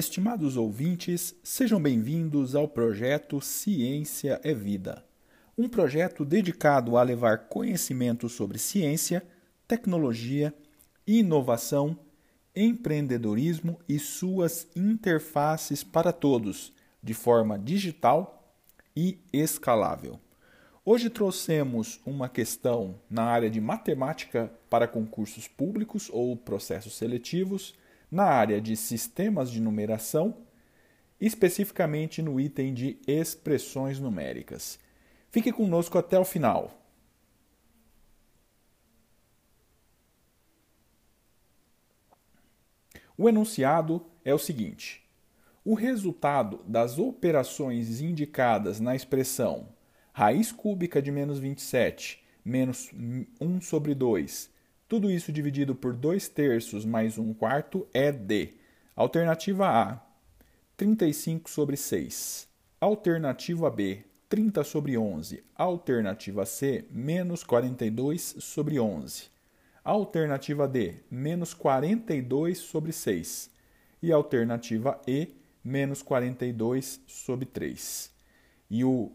Estimados ouvintes, sejam bem-vindos ao projeto Ciência é Vida, um projeto dedicado a levar conhecimento sobre ciência, tecnologia, inovação, empreendedorismo e suas interfaces para todos, de forma digital e escalável. Hoje trouxemos uma questão na área de matemática para concursos públicos ou processos seletivos na área de sistemas de numeração, especificamente no item de expressões numéricas. Fique conosco até o final. O enunciado é o seguinte: o resultado das operações indicadas na expressão raiz cúbica de menos 27 menos 1 sobre 2 tudo isso dividido por 2 terços mais 1 quarto é D. Alternativa A, 35 sobre 6. Alternativa B, 30 sobre 11. Alternativa C, menos 42 sobre 11. Alternativa D, menos 42 sobre 6. E alternativa E, menos 42 sobre 3. E o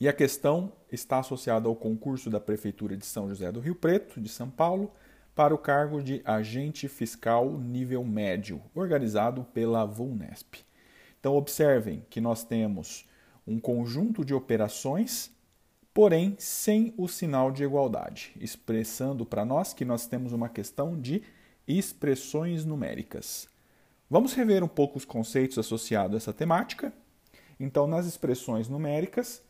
e a questão está associada ao concurso da Prefeitura de São José do Rio Preto, de São Paulo, para o cargo de agente fiscal nível médio, organizado pela VUNESP. Então, observem que nós temos um conjunto de operações, porém sem o sinal de igualdade, expressando para nós que nós temos uma questão de expressões numéricas. Vamos rever um pouco os conceitos associados a essa temática. Então, nas expressões numéricas,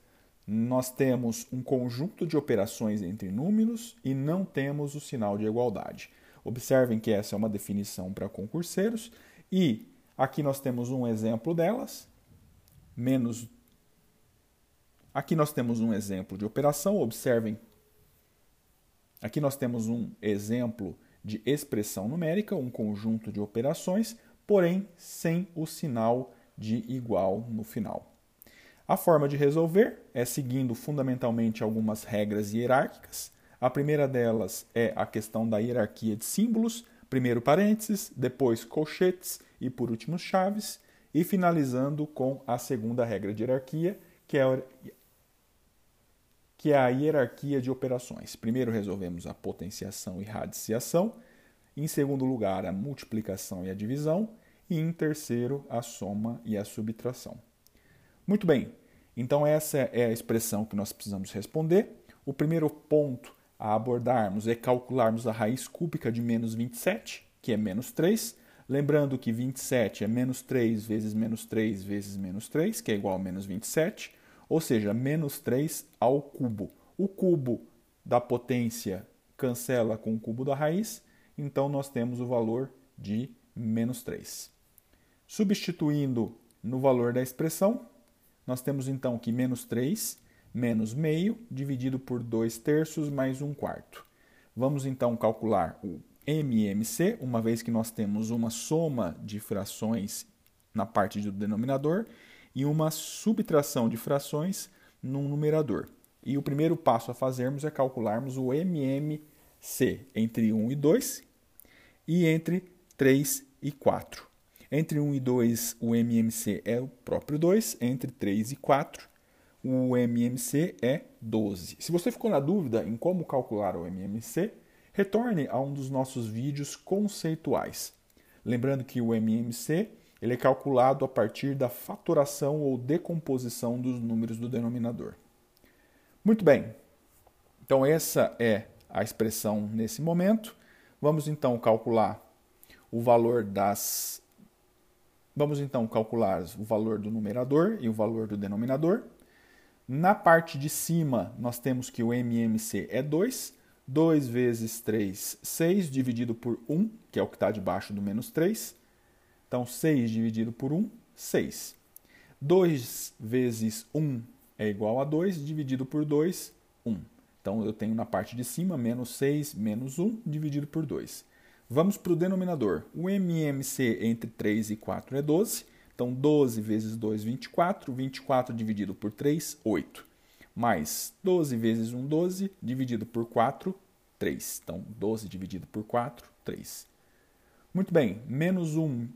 nós temos um conjunto de operações entre números e não temos o sinal de igualdade. Observem que essa é uma definição para concurseiros e aqui nós temos um exemplo delas, menos Aqui nós temos um exemplo de operação, observem. Aqui nós temos um exemplo de expressão numérica, um conjunto de operações, porém sem o sinal de igual no final. A forma de resolver é seguindo fundamentalmente algumas regras hierárquicas. A primeira delas é a questão da hierarquia de símbolos, primeiro parênteses, depois colchetes e por último chaves, e finalizando com a segunda regra de hierarquia, que é, que é a hierarquia de operações. Primeiro resolvemos a potenciação e radiciação, em segundo lugar a multiplicação e a divisão, e em terceiro a soma e a subtração. Muito bem, então essa é a expressão que nós precisamos responder. O primeiro ponto a abordarmos é calcularmos a raiz cúbica de menos 27, que é menos 3. Lembrando que 27 é menos 3 vezes menos 3 vezes menos 3, que é igual a menos 27, ou seja, menos 3 ao cubo. O cubo da potência cancela com o cubo da raiz, então nós temos o valor de menos 3. Substituindo no valor da expressão, nós temos então que menos 3 menos meio dividido por 2 terços mais 1 quarto. Vamos então calcular o MMC, uma vez que nós temos uma soma de frações na parte do denominador e uma subtração de frações no numerador. E o primeiro passo a fazermos é calcularmos o MMC entre 1 e 2 e entre 3 e 4. Entre 1 e 2, o MMC é o próprio 2. Entre 3 e 4, o MMC é 12. Se você ficou na dúvida em como calcular o MMC, retorne a um dos nossos vídeos conceituais. Lembrando que o MMC ele é calculado a partir da fatoração ou decomposição dos números do denominador. Muito bem, então essa é a expressão nesse momento. Vamos então calcular o valor das Vamos então calcular o valor do numerador e o valor do denominador. Na parte de cima, nós temos que o MMC é 2. 2 vezes 3, 6, dividido por 1, que é o que está debaixo do menos 3. Então, 6 dividido por 1, 6. 2 vezes 1 é igual a 2, dividido por 2, 1. Então, eu tenho na parte de cima menos 6 menos 1, dividido por 2. Vamos para o denominador. O MMC entre 3 e 4 é 12. Então, 12 vezes 2, 24. 24 dividido por 3, 8. Mais 12 vezes 1, 12. Dividido por 4, 3. Então, 12 dividido por 4, 3. Muito bem, menos 1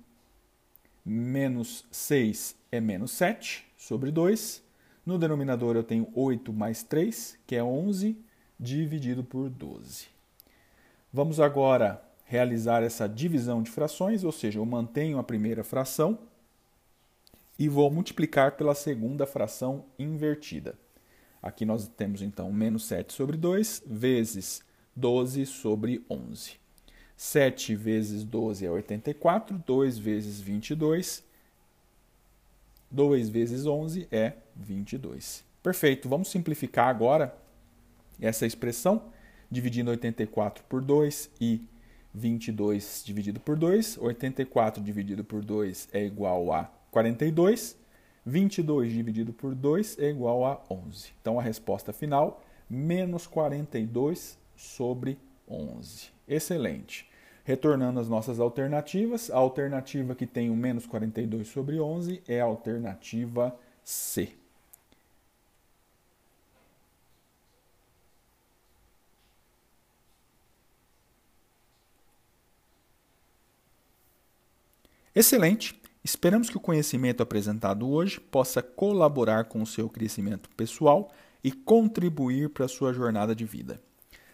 menos 6 é menos 7 sobre 2. No denominador eu tenho 8 mais 3, que é 11, dividido por 12. Vamos agora realizar essa divisão de frações, ou seja, eu mantenho a primeira fração e vou multiplicar pela segunda fração invertida. Aqui nós temos então menos 7 sobre 2 vezes 12 sobre 11. 7 vezes 12 é 84, 2 vezes 22, 2 vezes 11 é 22. Perfeito, vamos simplificar agora essa expressão, dividindo 84 por 2 e 22 dividido por 2. 84 dividido por 2 é igual a 42. 22 dividido por 2 é igual a 11. Então a resposta final, menos 42 sobre 11. Excelente. Retornando às nossas alternativas, a alternativa que tem o menos 42 sobre 11 é a alternativa C. Excelente! Esperamos que o conhecimento apresentado hoje possa colaborar com o seu crescimento pessoal e contribuir para a sua jornada de vida.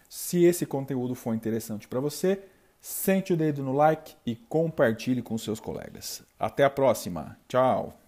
Se esse conteúdo for interessante para você, sente o dedo no like e compartilhe com seus colegas. Até a próxima. Tchau.